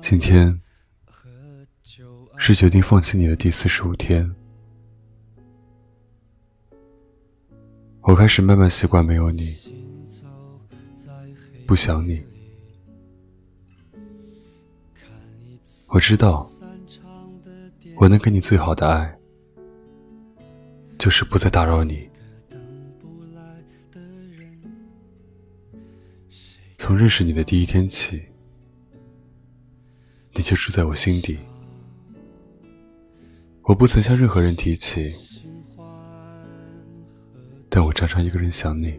今天是决定放弃你的第四十五天，我开始慢慢习惯没有你，不想你。我知道，我能给你最好的爱，就是不再打扰你。从认识你的第一天起，你就住在我心底。我不曾向任何人提起，但我常常一个人想你，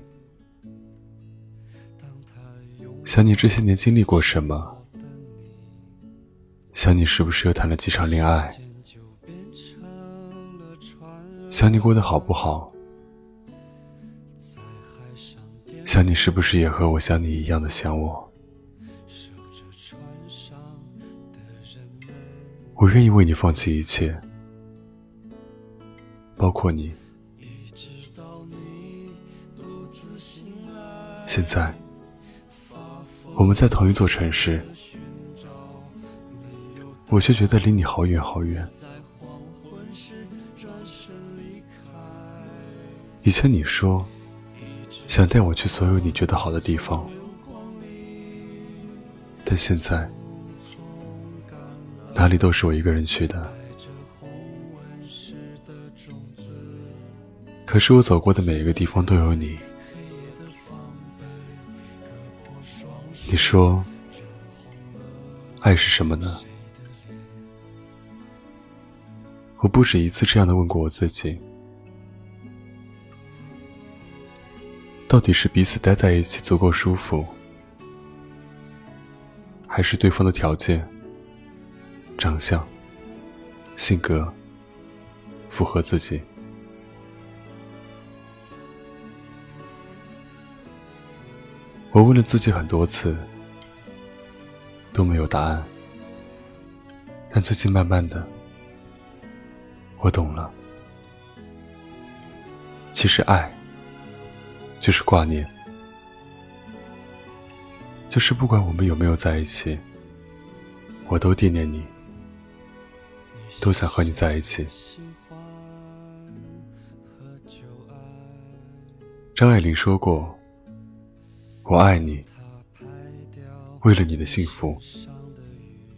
想你这些年经历过什么。想你是不是又谈了几场恋爱？想你过得好不好？想你是不是也和我想你一样的想我？我愿意为你放弃一切，包括你。现在，我们在同一座城市。我却觉得离你好远好远。以前你说想带我去所有你觉得好的地方，但现在哪里都是我一个人去的。可是我走过的每一个地方都有你。你说，爱是什么呢？我不止一次这样的问过我自己：到底是彼此待在一起足够舒服，还是对方的条件、长相、性格符合自己？我问了自己很多次，都没有答案。但最近慢慢的。我懂了，其实爱就是挂念，就是不管我们有没有在一起，我都惦念你，都想和你在一起。张爱玲说过：“我爱你，为了你的幸福，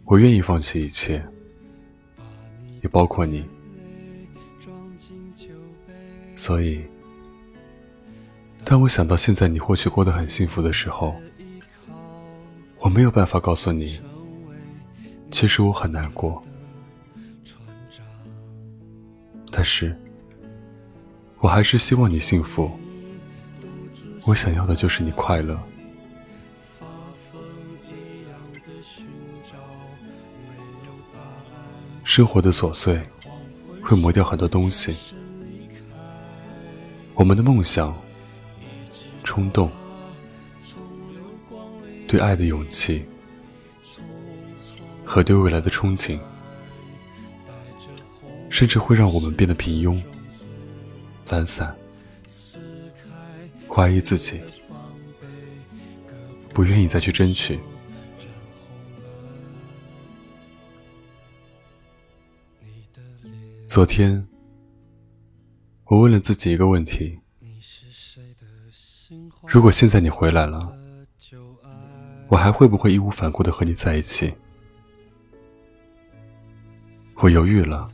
我愿意放弃一切，也包括你。”所以，当我想到现在你或许过得很幸福的时候，我没有办法告诉你，其实我很难过。但是，我还是希望你幸福。我想要的就是你快乐。生活的琐碎会磨掉很多东西。我们的梦想、冲动、对爱的勇气和对未来的憧憬，甚至会让我们变得平庸、懒散、怀疑自己，不愿意再去争取。昨天。我问了自己一个问题：如果现在你回来了，我还会不会义无反顾的和你在一起？我犹豫了。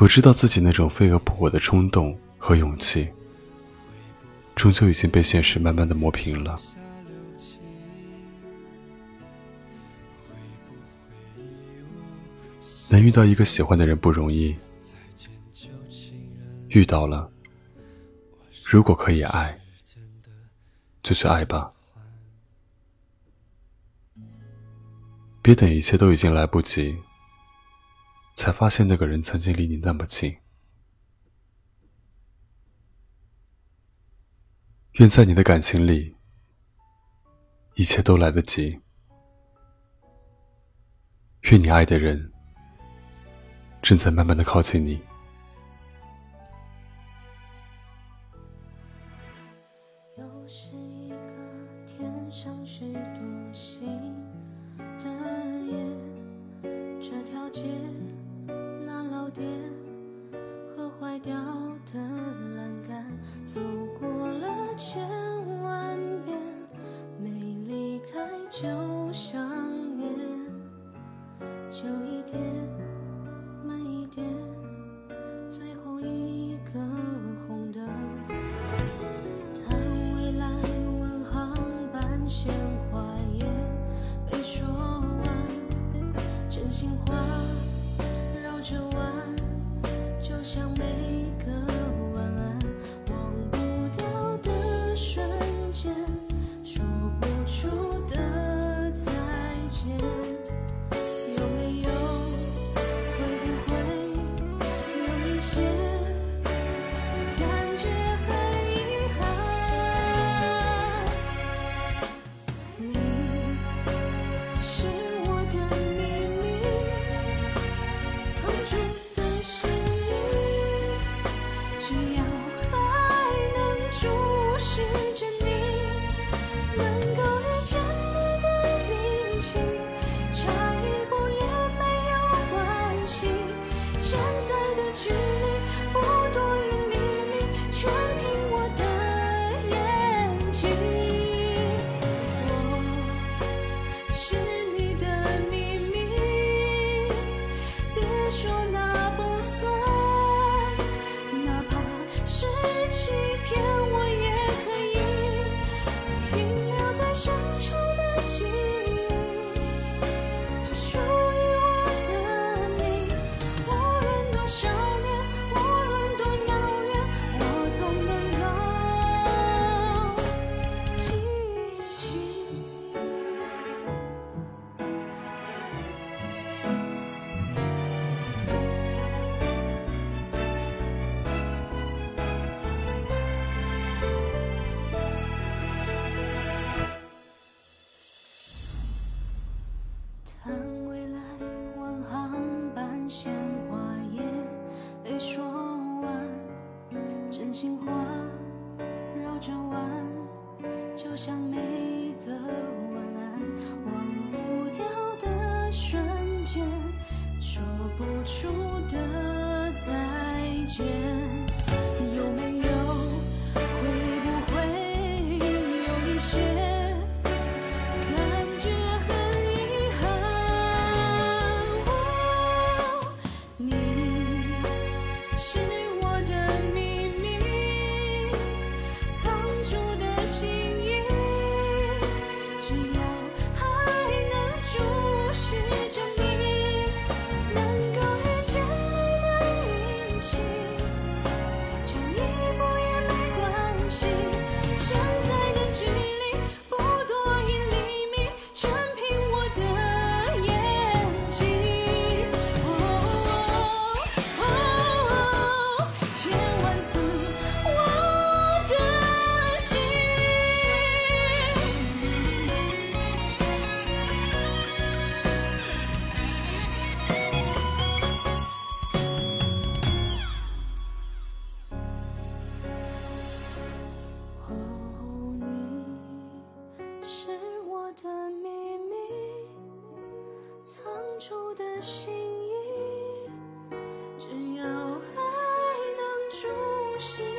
我知道自己那种飞蛾扑火的冲动和勇气，终究已经被现实慢慢的磨平了。能遇到一个喜欢的人不容易。遇到了，如果可以爱，就去爱吧，别等一切都已经来不及，才发现那个人曾经离你那么近。愿在你的感情里，一切都来得及。愿你爱的人正在慢慢的靠近你。街那老店和坏掉的栏杆，走过了千万遍，没离开。是像每个晚安忘不掉的瞬间说不出的再见。的心意，只要还能住心。